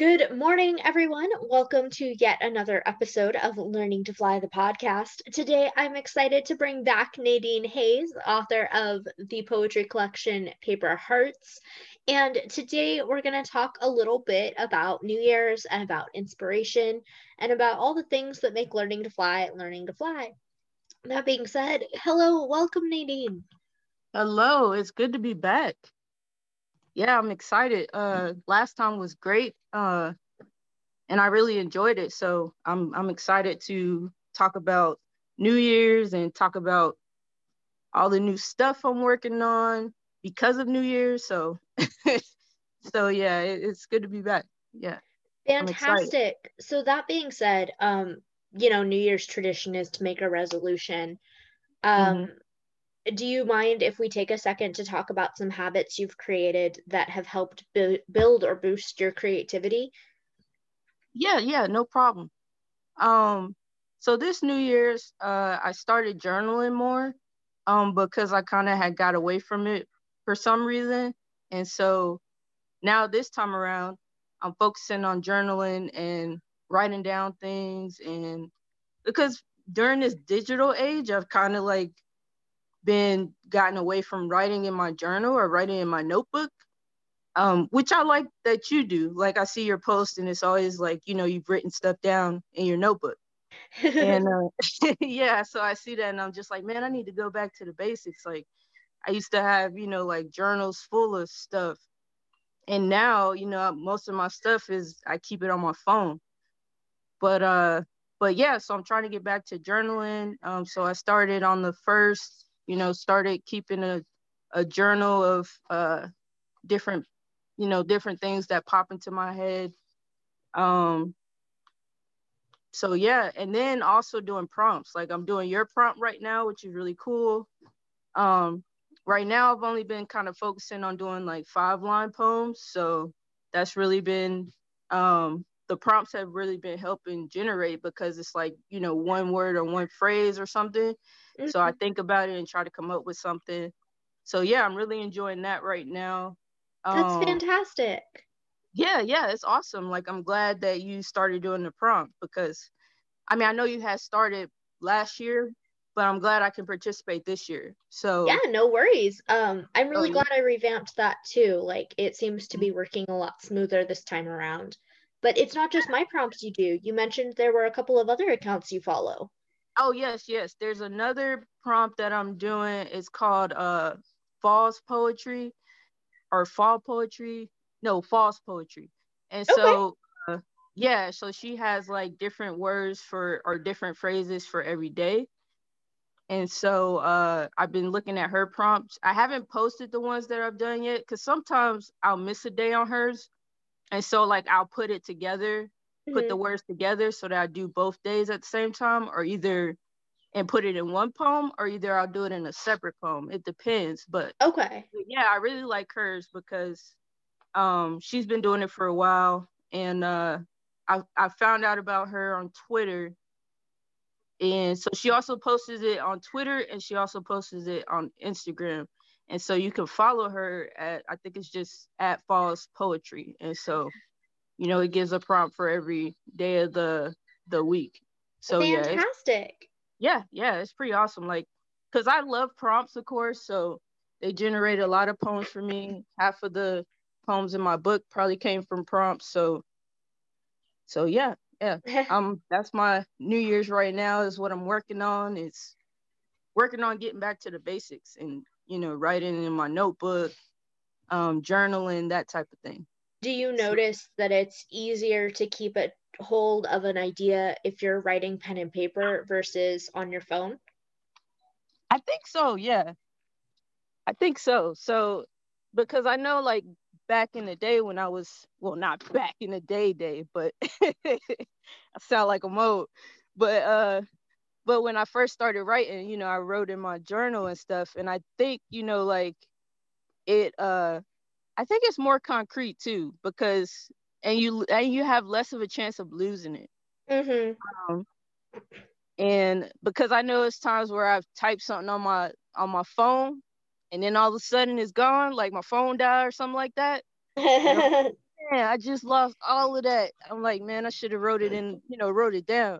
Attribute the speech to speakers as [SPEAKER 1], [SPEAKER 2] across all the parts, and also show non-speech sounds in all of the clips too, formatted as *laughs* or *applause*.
[SPEAKER 1] Good morning, everyone. Welcome to yet another episode of Learning to Fly the podcast. Today, I'm excited to bring back Nadine Hayes, author of the poetry collection Paper Hearts. And today, we're going to talk a little bit about New Year's and about inspiration and about all the things that make learning to fly learning to fly. That being said, hello, welcome, Nadine.
[SPEAKER 2] Hello, it's good to be back yeah, I'm excited. Uh, last time was great, uh, and I really enjoyed it. So I'm I'm excited to talk about New Year's and talk about all the new stuff I'm working on because of New Year's. So *laughs* so yeah, it, it's good to be back. Yeah.
[SPEAKER 1] Fantastic. So that being said, um, you know, New Year's tradition is to make a resolution. Um, mm-hmm do you mind if we take a second to talk about some habits you've created that have helped bu- build or boost your creativity?
[SPEAKER 2] Yeah, yeah, no problem. Um, so this New Year's, uh, I started journaling more, um, because I kind of had got away from it for some reason, and so now this time around, I'm focusing on journaling and writing down things, and because during this digital age, I've kind of like been gotten away from writing in my journal or writing in my notebook um, which i like that you do. Like i see your post and it's always like you know you've written stuff down in your notebook. And *laughs* uh, *laughs* yeah so i see that and i'm just like man i need to go back to the basics. Like i used to have you know like journals full of stuff. And now you know most of my stuff is i keep it on my phone. But uh but yeah so i'm trying to get back to journaling. Um so i started on the first you know, started keeping a, a journal of uh, different, you know, different things that pop into my head. Um, so yeah, and then also doing prompts. Like I'm doing your prompt right now, which is really cool. Um, right now I've only been kind of focusing on doing like five line poems. So that's really been um the prompts have really been helping generate because it's like, you know, one word or one phrase or something. Mm-hmm. So I mm-hmm. think about it and try to come up with something. So yeah, I'm really enjoying that right now.
[SPEAKER 1] That's um, fantastic.
[SPEAKER 2] Yeah, yeah, it's awesome. Like I'm glad that you started doing the prompt because I mean, I know you had started last year, but I'm glad I can participate this year. So
[SPEAKER 1] Yeah, no worries. Um I'm really glad I revamped that too. Like it seems to be mm-hmm. working a lot smoother this time around. But it's not just my prompts you do. You mentioned there were a couple of other accounts you follow.
[SPEAKER 2] Oh yes, yes. There's another prompt that I'm doing. It's called uh false poetry or fall poetry. No, false poetry. And okay. so uh, yeah, so she has like different words for or different phrases for every day. And so uh, I've been looking at her prompts. I haven't posted the ones that I've done yet because sometimes I'll miss a day on hers. And so like I'll put it together mm-hmm. put the mm-hmm. words together so that I do both days at the same time, or either and put it in one poem, or either I'll do it in a separate poem. It depends. But
[SPEAKER 1] okay.
[SPEAKER 2] But yeah, I really like hers because um she's been doing it for a while and uh I, I found out about her on Twitter. And so she also posted it on Twitter and she also posted it on Instagram. And so you can follow her at I think it's just at Falls Poetry. And so you know, it gives a prompt for every day of the the week. So
[SPEAKER 1] fantastic.
[SPEAKER 2] Yeah, yeah, yeah, it's pretty awesome. Like, cause I love prompts, of course. So they generate a lot of poems for me. Half of the poems in my book probably came from prompts. So, so yeah, yeah. *laughs* um, that's my New Year's right now is what I'm working on. It's working on getting back to the basics and you know writing in my notebook, um, journaling, that type of thing
[SPEAKER 1] do you notice that it's easier to keep a hold of an idea if you're writing pen and paper versus on your phone?
[SPEAKER 2] I think so, yeah. I think so. So because I know like back in the day when I was well not *laughs* back in the day day, but *laughs* I sound like a mode. But uh but when I first started writing, you know, I wrote in my journal and stuff. And I think, you know, like it uh I think it's more concrete too because and you and you have less of a chance of losing it. Mm-hmm. Um, and because I know it's times where I've typed something on my on my phone and then all of a sudden it's gone, like my phone died or something like that. *laughs* man, I just lost all of that. I'm like, man, I should have wrote it in, you know, wrote it down.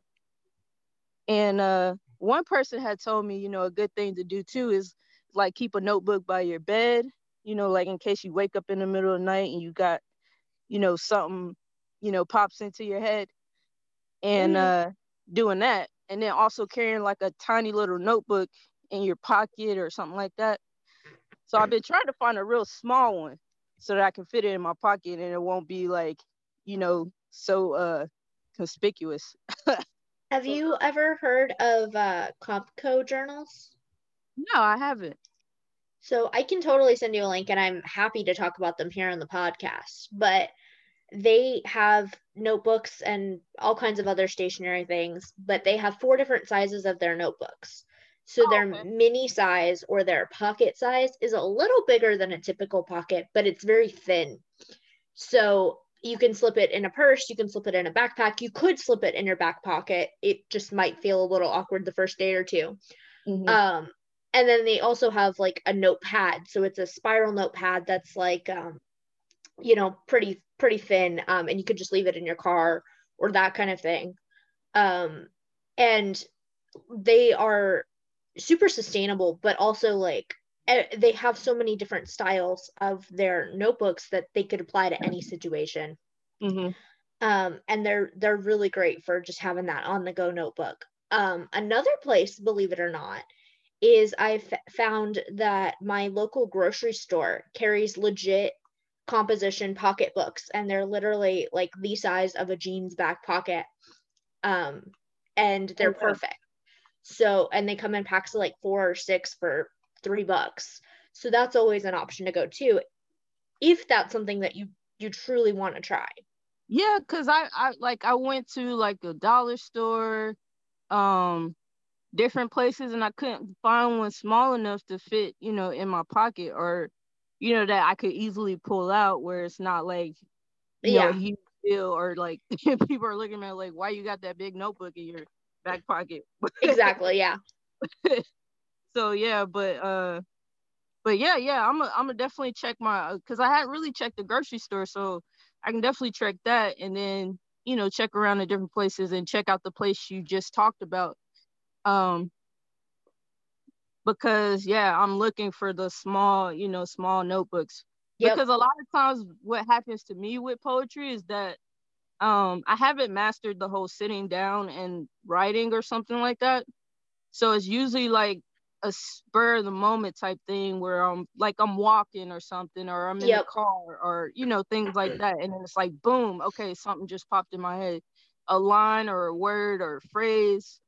[SPEAKER 2] And uh, one person had told me, you know, a good thing to do too is like keep a notebook by your bed, you know, like in case you wake up in the middle of the night and you got, you know, something, you know, pops into your head and mm-hmm. uh doing that. And then also carrying like a tiny little notebook in your pocket or something like that. So I've been trying to find a real small one so that I can fit it in my pocket and it won't be like, you know, so uh conspicuous. *laughs*
[SPEAKER 1] Have you ever heard of uh Compco journals?
[SPEAKER 2] No, I haven't.
[SPEAKER 1] So I can totally send you a link and I'm happy to talk about them here on the podcast. But they have notebooks and all kinds of other stationery things, but they have four different sizes of their notebooks. So oh, their okay. mini size or their pocket size is a little bigger than a typical pocket, but it's very thin. So you can slip it in a purse, you can slip it in a backpack, you could slip it in your back pocket. It just might feel a little awkward the first day or 2 mm-hmm. Um, and then they also have like a notepad. So it's a spiral notepad that's like um, you know, pretty pretty thin. Um, and you could just leave it in your car or that kind of thing. Um, and they are super sustainable, but also like they have so many different styles of their notebooks that they could apply to any situation. Mm-hmm. Um, and they're they're really great for just having that on the go notebook. Um, another place, believe it or not, is I found that my local grocery store carries legit composition pocketbooks, and they're literally like the size of a jeans back pocket. Um, and they're okay. perfect. So, and they come in packs of like four or six for three bucks. So that's always an option to go to if that's something that you you truly want to try.
[SPEAKER 2] Yeah, cuz I I like I went to like a dollar store um different places and I couldn't find one small enough to fit, you know, in my pocket or you know that I could easily pull out where it's not like you yeah. know you feel or like *laughs* people are looking at like why you got that big notebook in your back pocket.
[SPEAKER 1] exactly, yeah. *laughs*
[SPEAKER 2] so yeah, but uh but yeah, yeah, I'm a, I'm gonna definitely check my because I hadn't really checked the grocery store, so I can definitely check that and then you know check around the different places and check out the place you just talked about. Um, because yeah, I'm looking for the small, you know, small notebooks. Yep. Because a lot of times what happens to me with poetry is that um I haven't mastered the whole sitting down and writing or something like that. So it's usually like a spur of the moment type thing where I'm like I'm walking or something or I'm in yep. the car or you know things like that and then it's like boom okay something just popped in my head a line or a word or a phrase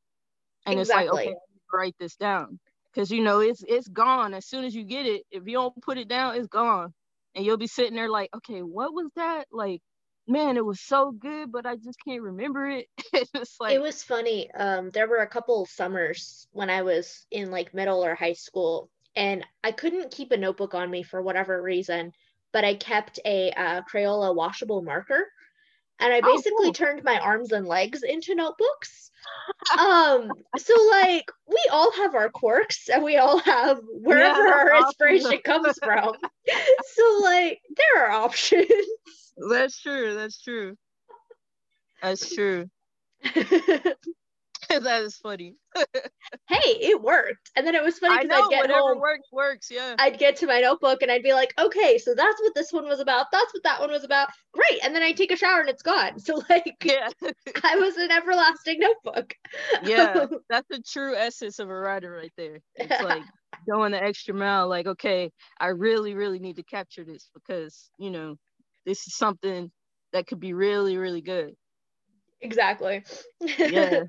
[SPEAKER 2] and exactly. it's like okay write this down because you know it's it's gone as soon as you get it if you don't put it down it's gone and you'll be sitting there like okay what was that like man it was so good but i just can't remember it *laughs*
[SPEAKER 1] it's like it was funny um there were a couple summers when i was in like middle or high school and i couldn't keep a notebook on me for whatever reason but i kept a uh, crayola washable marker and I oh, basically oh, cool. turned my arms and legs into notebooks. Um, so like we all have our quirks and we all have wherever yeah, our inspiration *laughs* comes from. so like there are options.
[SPEAKER 2] That's true. That's true. That's true. *laughs* *laughs* that is funny. *laughs*
[SPEAKER 1] hey, it worked. And then it was funny because I'd get
[SPEAKER 2] whatever
[SPEAKER 1] home,
[SPEAKER 2] works, works, yeah.
[SPEAKER 1] I'd get to my notebook and I'd be like, okay, so that's what this one was about. That's what that one was about. Great. And then I take a shower and it's gone. So *laughs* like yeah. I was an everlasting notebook.
[SPEAKER 2] yeah, that's the true essence of a writer right there. It's like going the extra mile, like, okay, I really, really need to capture this because, you know, this is something that could be really, really good.
[SPEAKER 1] Exactly. yeah.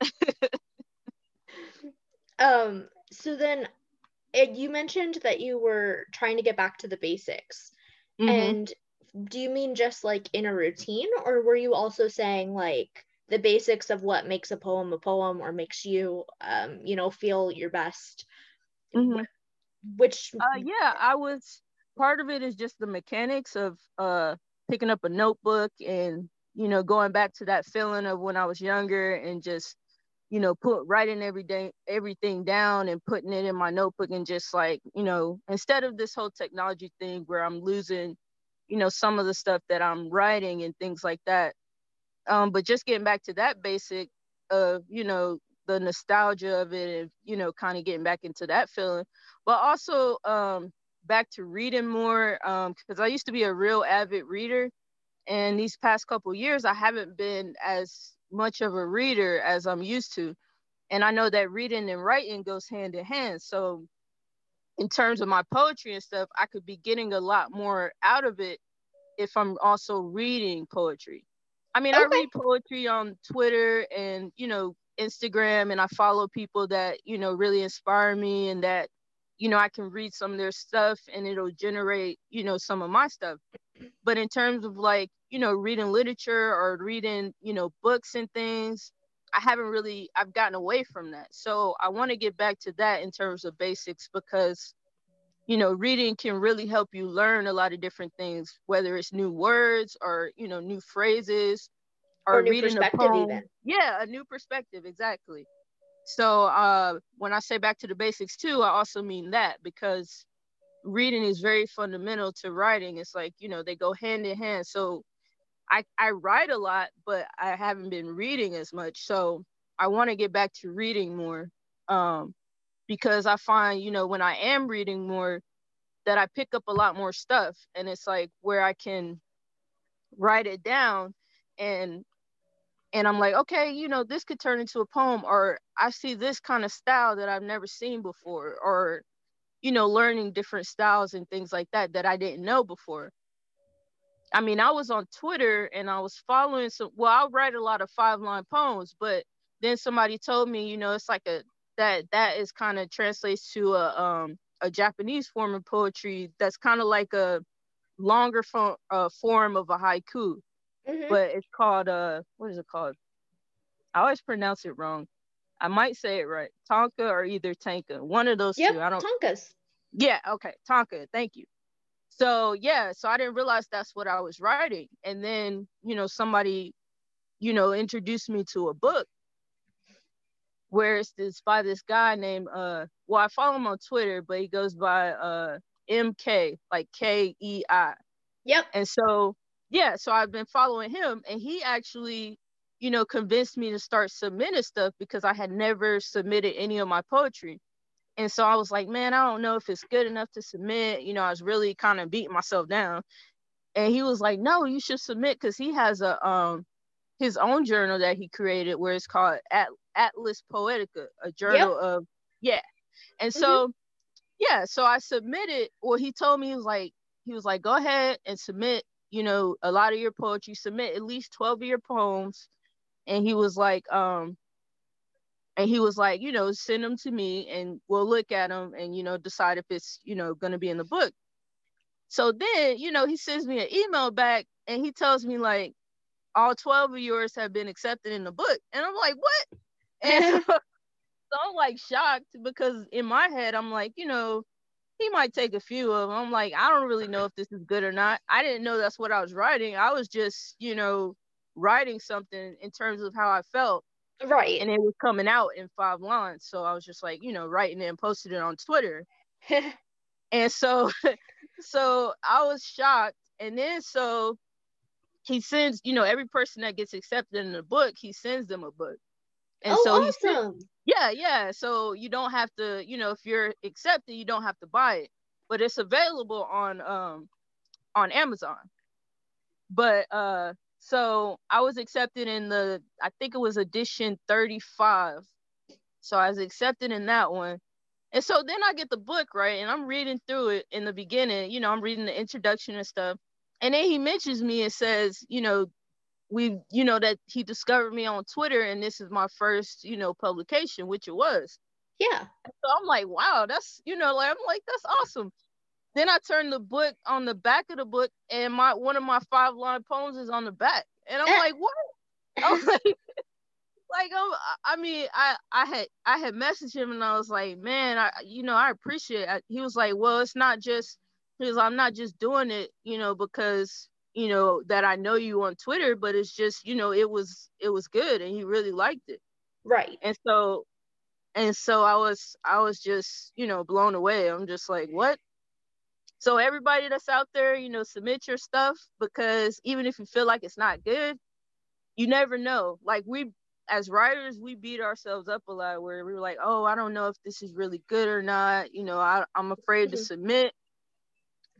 [SPEAKER 1] *laughs* um so then you mentioned that you were trying to get back to the basics mm-hmm. and do you mean just like in a routine or were you also saying like the basics of what makes a poem a poem or makes you um you know feel your best mm-hmm. which
[SPEAKER 2] uh yeah i was part of it is just the mechanics of uh picking up a notebook and you know going back to that feeling of when i was younger and just you know, put writing every day everything down and putting it in my notebook and just like, you know, instead of this whole technology thing where I'm losing, you know, some of the stuff that I'm writing and things like that. Um, but just getting back to that basic of, you know, the nostalgia of it and, you know, kind of getting back into that feeling, but also um, back to reading more um, because I used to be a real avid reader. And these past couple years, I haven't been as much of a reader as I'm used to. And I know that reading and writing goes hand in hand. So in terms of my poetry and stuff, I could be getting a lot more out of it if I'm also reading poetry. I mean, okay. I read poetry on Twitter and, you know, Instagram, and I follow people that, you know, really inspire me and that, you know, I can read some of their stuff and it'll generate, you know, some of my stuff. But in terms of like, you know, reading literature or reading, you know, books and things, I haven't really I've gotten away from that. So I want to get back to that in terms of basics because you know, reading can really help you learn a lot of different things, whether it's new words or, you know, new phrases
[SPEAKER 1] or, or reading a poem. Even.
[SPEAKER 2] Yeah, a new perspective, exactly. So uh, when I say back to the basics too, I also mean that because reading is very fundamental to writing. It's like, you know, they go hand in hand. So I, I write a lot, but I haven't been reading as much. So I want to get back to reading more um, because I find, you know, when I am reading more, that I pick up a lot more stuff. And it's like where I can write it down and and I'm like, okay, you know, this could turn into a poem, or I see this kind of style that I've never seen before, or you know, learning different styles and things like that that I didn't know before. I mean, I was on Twitter and I was following some. Well, I write a lot of five line poems, but then somebody told me, you know, it's like a that that is kind of translates to a um a Japanese form of poetry that's kind of like a longer form uh, form of a haiku, mm-hmm. but it's called uh what is it called? I always pronounce it wrong. I might say it right. Tonka or either Tanka. One of those
[SPEAKER 1] yep,
[SPEAKER 2] two. I don't
[SPEAKER 1] Tonkas.
[SPEAKER 2] Yeah, okay. Tonka. Thank you so yeah so i didn't realize that's what i was writing. And then you know somebody you know introduced me to a book where it's this by this guy named uh well i follow him on twitter but he goes by uh M. Kei like k-e-i
[SPEAKER 1] yep.
[SPEAKER 2] And so yeah so i've been following him and he actually you know convinced me to start submitting stuff because i had never submitted any of my poetry and so I was like, man, I don't know if it's good enough to submit. You know, I was really kind of beating myself down. And he was like, no, you should submit because he has a um his own journal that he created where it's called At- Atlas Poetica, a journal yep. of yeah. And mm-hmm. so yeah, so I submitted. Well, he told me he was like, he was like, go ahead and submit, you know, a lot of your poetry, submit at least 12 of your poems. And he was like, um, and he was like, you know, send them to me and we'll look at them and, you know, decide if it's, you know, going to be in the book. So then, you know, he sends me an email back and he tells me like, all 12 of yours have been accepted in the book. And I'm like, what? *laughs* And so, *laughs* so I'm like shocked because in my head, I'm like, you know, he might take a few of them. I'm like, I don't really know if this is good or not. I didn't know that's what I was writing. I was just, you know, writing something in terms of how I felt.
[SPEAKER 1] Right.
[SPEAKER 2] And it was coming out in five lines. So I was just like, you know, writing it and posted it on Twitter. *laughs* and so *laughs* so I was shocked. And then so he sends, you know, every person that gets accepted in the book, he sends them a book.
[SPEAKER 1] And oh, so awesome.
[SPEAKER 2] yeah, yeah. So you don't have to, you know, if you're accepted, you don't have to buy it. But it's available on um on Amazon. But uh so I was accepted in the, I think it was edition 35. So I was accepted in that one. And so then I get the book, right? And I'm reading through it in the beginning, you know, I'm reading the introduction and stuff. And then he mentions me and says, you know, we, you know, that he discovered me on Twitter and this is my first, you know, publication, which it was.
[SPEAKER 1] Yeah.
[SPEAKER 2] So I'm like, wow, that's, you know, like, I'm like, that's awesome. Then I turned the book on the back of the book, and my one of my five line poems is on the back, and I'm eh. like, what? *laughs* I'm like, like I'm, I mean, I I had I had messaged him, and I was like, man, I you know I appreciate. It. He was like, well, it's not just because I'm not just doing it, you know, because you know that I know you on Twitter, but it's just you know it was it was good, and he really liked it.
[SPEAKER 1] Right.
[SPEAKER 2] And so and so I was I was just you know blown away. I'm just like, what? So everybody that's out there, you know, submit your stuff because even if you feel like it's not good, you never know. Like we as writers, we beat ourselves up a lot where we were like, oh, I don't know if this is really good or not. You know, I, I'm afraid mm-hmm. to submit.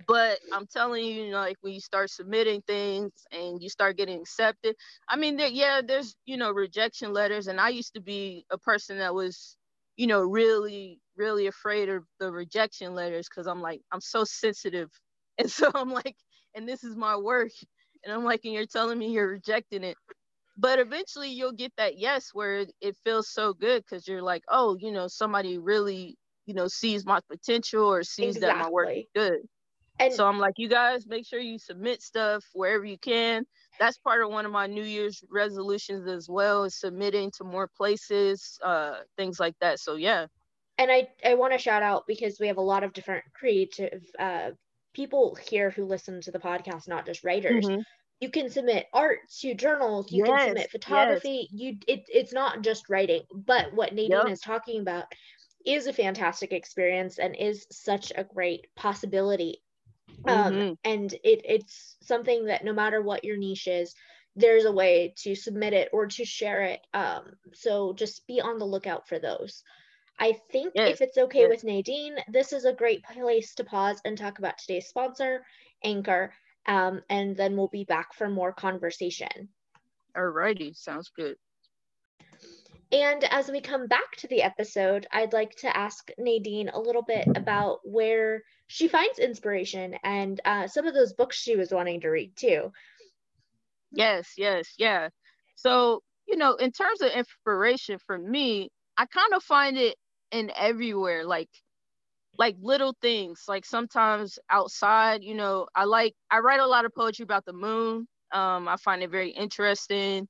[SPEAKER 2] But I'm telling you, you know, like when you start submitting things and you start getting accepted, I mean, there, yeah, there's, you know, rejection letters. And I used to be a person that was, you know, really, really afraid of the rejection letters because I'm like, I'm so sensitive. *laughs* And so I'm like, and this is my work. And I'm like, and you're telling me you're rejecting it but eventually you'll get that yes where it feels so good because you're like oh you know somebody really you know sees my potential or sees exactly. that my work is good and so i'm like you guys make sure you submit stuff wherever you can that's part of one of my new year's resolutions as well is submitting to more places uh things like that so yeah
[SPEAKER 1] and i i want to shout out because we have a lot of different creative uh people here who listen to the podcast not just writers mm-hmm you can submit art to journals you yes, can submit photography yes. you it, it's not just writing but what nadine yep. is talking about is a fantastic experience and is such a great possibility um, mm-hmm. and it it's something that no matter what your niche is there's a way to submit it or to share it um, so just be on the lookout for those I think yes, if it's okay yes. with Nadine, this is a great place to pause and talk about today's sponsor, Anchor um, and then we'll be back for more conversation.
[SPEAKER 2] Alrighty, sounds good.
[SPEAKER 1] And as we come back to the episode, I'd like to ask Nadine a little bit about where she finds inspiration and uh, some of those books she was wanting to read too.
[SPEAKER 2] Yes, yes, yeah. So, you know, in terms of inspiration for me, I kind of find it in everywhere. Like like little things like sometimes outside you know i like i write a lot of poetry about the moon um i find it very interesting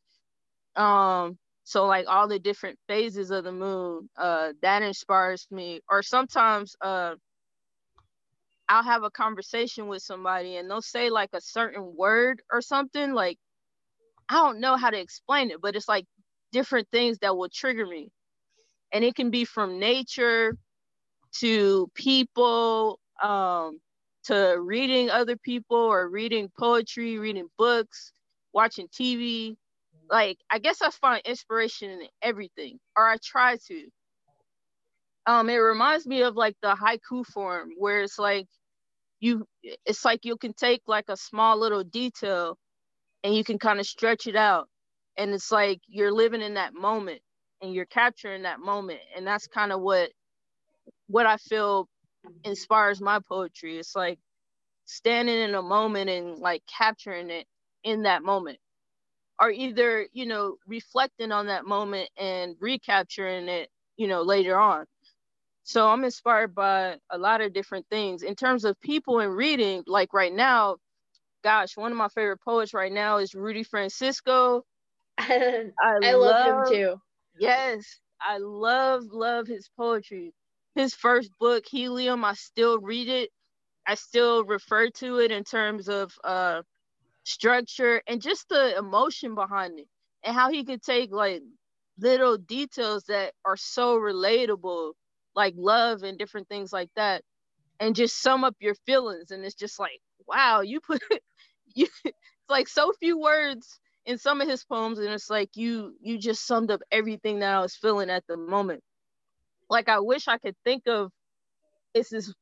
[SPEAKER 2] um so like all the different phases of the moon uh that inspires me or sometimes uh i'll have a conversation with somebody and they'll say like a certain word or something like i don't know how to explain it but it's like different things that will trigger me and it can be from nature to people, um, to reading other people or reading poetry, reading books, watching TV. Like, I guess I find inspiration in everything, or I try to. Um, it reminds me of like the haiku form where it's like you it's like you can take like a small little detail and you can kind of stretch it out and it's like you're living in that moment and you're capturing that moment and that's kind of what what I feel inspires my poetry. It's like standing in a moment and like capturing it in that moment. Or either, you know, reflecting on that moment and recapturing it, you know, later on. So I'm inspired by a lot of different things. In terms of people and reading, like right now, gosh, one of my favorite poets right now is Rudy Francisco. *laughs*
[SPEAKER 1] I, I love, love him too.
[SPEAKER 2] Yes, I love, love his poetry his first book, Helium, I still read it. I still refer to it in terms of uh, structure and just the emotion behind it and how he could take like little details that are so relatable, like love and different things like that, and just sum up your feelings. And it's just like, wow, you put *laughs* you it's like so few words in some of his poems, and it's like you you just summed up everything that I was feeling at the moment like I wish I could think of it's this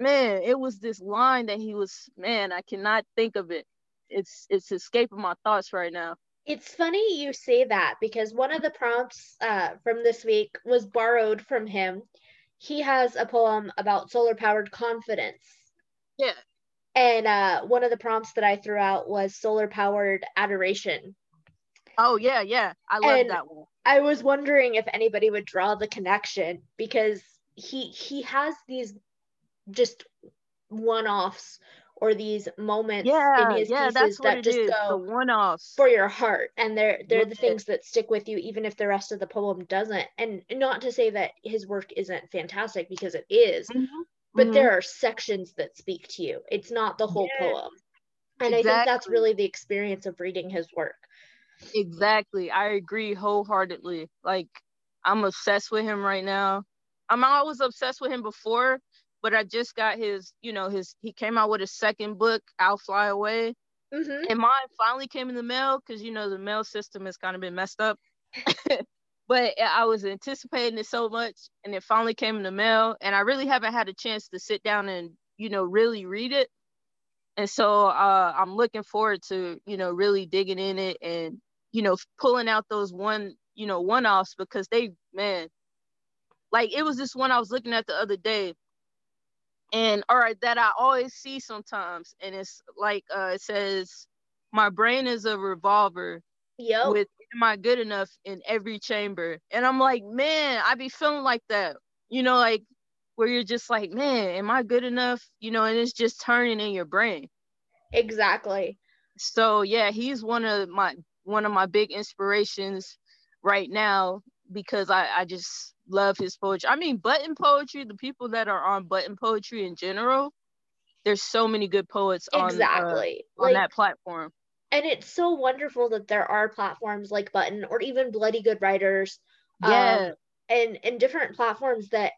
[SPEAKER 2] man, it was this line that he was man, I cannot think of it. It's it's escaping my thoughts right now.
[SPEAKER 1] It's funny you say that because one of the prompts uh, from this week was borrowed from him. He has a poem about solar powered confidence.
[SPEAKER 2] Yeah.
[SPEAKER 1] And uh, one of the prompts that I threw out was solar powered adoration.
[SPEAKER 2] Oh yeah, yeah. I love and that one.
[SPEAKER 1] I was wondering if anybody would draw the connection because he he has these just one-offs or these moments
[SPEAKER 2] yeah, in his yeah, pieces that just is, go one-offs
[SPEAKER 1] for your heart and they're they're the things that stick with you even if the rest of the poem doesn't and not to say that his work isn't fantastic because it is, mm-hmm. but mm-hmm. there are sections that speak to you it's not the whole poem and exactly. i think that's really the experience of reading his work
[SPEAKER 2] Exactly. I agree wholeheartedly. Like I'm obsessed with him right now. I'm always obsessed with him before, but I just got his, you know, his he came out with a second book, I'll Fly Away. Mm-hmm. And mine finally came in the mail because you know the mail system has kind of been messed up. *laughs* but I was anticipating it so much, and it finally came in the mail, and I really haven't had a chance to sit down and you know really read it. And so uh, I'm looking forward to you know really digging in it and you know pulling out those one you know one offs because they man like it was this one I was looking at the other day and all right that i always see sometimes and it's like uh it says my brain is a revolver
[SPEAKER 1] yep.
[SPEAKER 2] with am i good enough in every chamber? And i'm like man i be feeling like that. You know like where you're just like man am i good enough? You know and it's just turning in your brain.
[SPEAKER 1] Exactly.
[SPEAKER 2] So yeah he's one of my one of my big inspirations right now because i i just love his poetry. I mean, button poetry, the people that are on button poetry in general, there's so many good poets on, exactly. Uh, on like, that platform.
[SPEAKER 1] And it's so wonderful that there are platforms like Button or even Bloody Good Writers.
[SPEAKER 2] Yeah. Um,
[SPEAKER 1] and, and different platforms that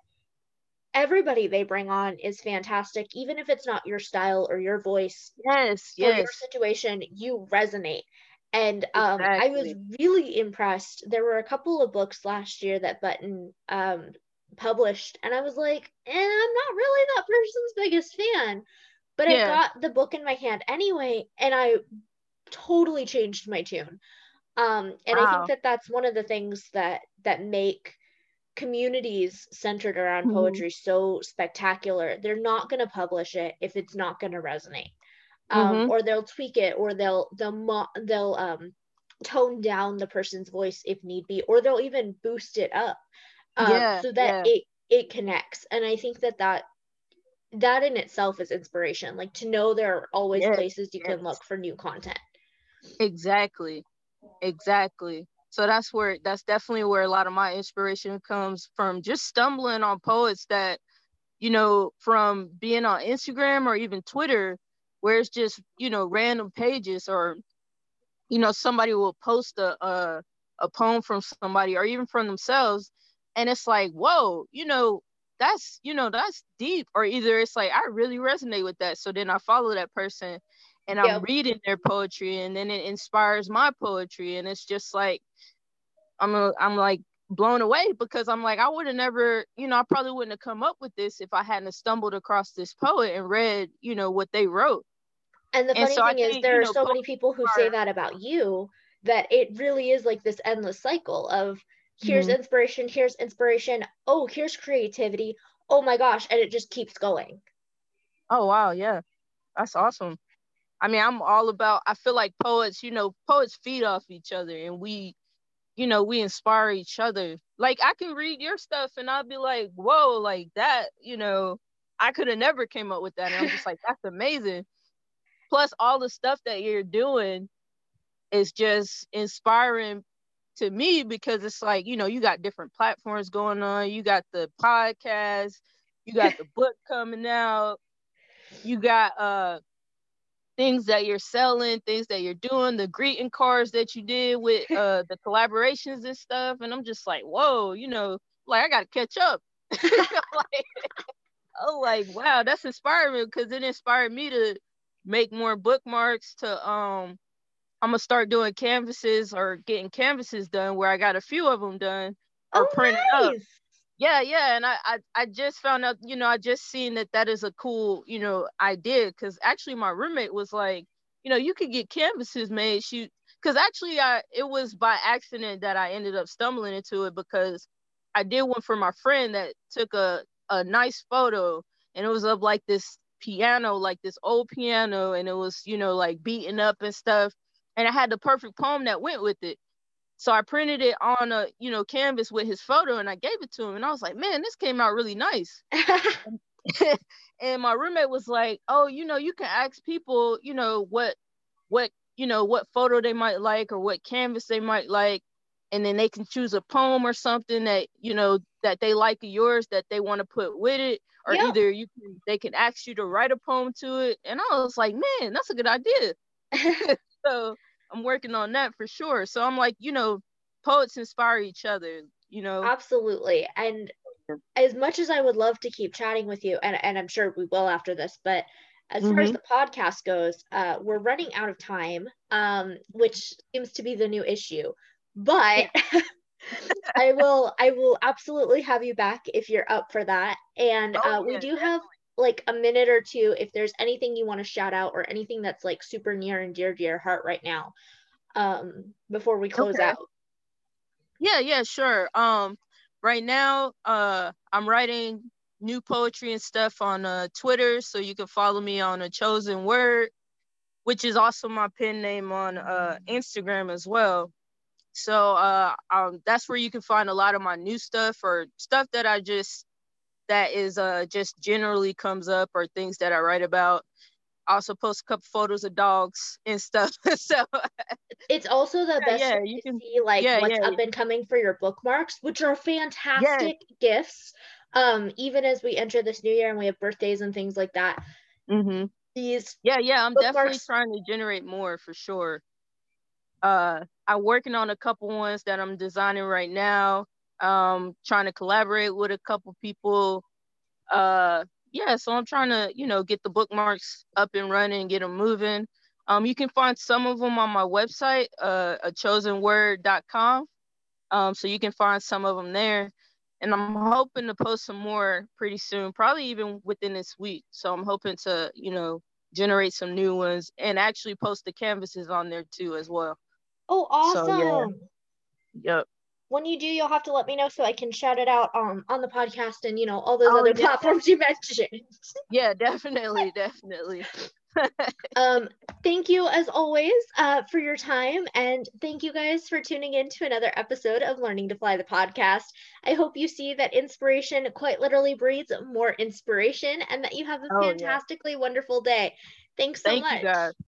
[SPEAKER 1] everybody they bring on is fantastic, even if it's not your style or your voice.
[SPEAKER 2] Yes,
[SPEAKER 1] yes. your situation, you resonate. And um, exactly. I was really impressed. There were a couple of books last year that Button um, published, and I was like, eh, I'm not really that person's biggest fan. But yeah. I got the book in my hand anyway, and I totally changed my tune. Um, and wow. I think that that's one of the things that that make communities centered around mm-hmm. poetry so spectacular. They're not going to publish it if it's not going to resonate um, mm-hmm. or they'll tweak it or they'll they'll mo- they'll um, tone down the person's voice if need be or they'll even boost it up um, yeah, so that yeah. it it connects and i think that that that in itself is inspiration like to know there are always yes, places you yes. can look for new content
[SPEAKER 2] exactly exactly so that's where that's definitely where a lot of my inspiration comes from just stumbling on poets that you know from being on instagram or even twitter where it's just you know random pages or you know somebody will post a, a a poem from somebody or even from themselves. And it's like whoa you know that's you know that's deep. Or either it's like i really resonate with that. So then i follow that person and yep. i'm reading their poetry and then it inspires my poetry. And it's just like i'm a, i'm like blown away because i'm like i would have never you know i probably wouldn't have come up with this if i hadn't stumbled across this poet and read you know what they wrote
[SPEAKER 1] and the funny and so thing is, there are know, so many people who say that about you that it really is like this endless cycle of here's mm-hmm. inspiration, here's inspiration, oh, here's creativity, oh my gosh, and it just keeps going.
[SPEAKER 2] Oh, wow. Yeah. That's awesome. I mean, I'm all about, I feel like poets, you know, poets feed off each other and we, you know, we inspire each other. Like I can read your stuff and I'll be like, whoa, like that, you know, I could have never came up with that. And I'm just like, *laughs* that's amazing plus all the stuff that you're doing is just inspiring to me because it's like you know you got different platforms going on. You got the podcast. You got the *laughs* book coming out. You got uh things that you're selling things that you're doing the greeting cards that you did with *laughs* uh the collaborations and stuff. And i'm just like whoa you know like i gotta catch up. *laughs* Like, oh like wow that's inspiring because it inspired me to make more bookmarks to um I'm gonna start doing canvases or getting canvases done where I got a few of them done or oh, printed nice. up. Yeah, yeah, and I, I I just found out, you know, I just seen that that is a cool, you know, idea because actually my roommate was like, you know, you could get canvases made. Shoot, because actually I it was by accident that I ended up stumbling into it because I did one for my friend that took a a nice photo and it was of like this piano, like this old piano, and it was, you know, like beaten up and stuff. And I had the perfect poem that went with it. So I printed it on a, you know, canvas with his photo and I gave it to him. And I was like, man, this came out really nice. *laughs* *laughs* and my roommate was like, oh, you know, you can ask people, you know, what, what, you know, what photo they might like or what canvas they might like. And then they can choose a poem or something that, you know, that they like of yours that they want to put with it or yeah. either you can they can ask you to write a poem to it and i was like man that's a good idea *laughs* *laughs* so i'm working on that for sure so i'm like you know poets inspire each other you know
[SPEAKER 1] absolutely and as much as I would love to keep chatting with you, and, and I'm sure we will after this, but as mm-hmm. far as mm-hmm. the podcast goes, uh, we're running out of time, um, which seems to be the new issue. But *laughs* *laughs* I will, I will absolutely have you back if you're up for that. And oh, uh, we do definitely. have like a minute or two if there's anything you want to shout out or anything that's like super near and dear to your heart right now um before we close okay. out
[SPEAKER 2] yeah yeah sure um right now uh i'm writing new poetry and stuff on uh twitter so you can follow me on a chosen word which is also my pen name on uh instagram as well so uh um that's where you can find a lot of my new stuff or stuff that i just that is uh just generally comes up or things that I write about. I also post a couple photos of dogs and stuff. *laughs* so
[SPEAKER 1] it's also the best yeah, you can see like yeah, what's yeah. up and coming for your bookmarks, which are fantastic gifts. Um, even as we enter this new year and we have birthdays and things like that.
[SPEAKER 2] Mm-hmm.
[SPEAKER 1] These
[SPEAKER 2] yeah, yeah, I'm definitely trying to generate more for sure. Uh, I'm working on a couple ones that I'm designing right now um, trying to collaborate with a couple people. Uh, yeah, so I'm trying to, you know, get the bookmarks up and running, get them moving. Um, you can find some of them on my website, uh, a chosenword.com. Um, so you can find some of them there. And I'm hoping to post some more pretty soon, probably even within this week. So I'm hoping to, you know, generate some new ones and actually post the canvases on there too as well.
[SPEAKER 1] Oh, awesome. So,
[SPEAKER 2] yeah. Yep
[SPEAKER 1] when you do, you'll have to let me know so I can shout it out um, on the podcast and you know all those oh, other yeah. platforms you *laughs* mentioned.
[SPEAKER 2] yeah, definitely, definitely. *laughs*
[SPEAKER 1] um, thank you as always uh, for your time, and thank you guys for tuning in to another episode of Learning to Fly the podcast. I hope you see that inspiration quite literally breeds more inspiration, and that you have a oh, fantastically yeah. wonderful day. Thanks so
[SPEAKER 2] thank
[SPEAKER 1] much.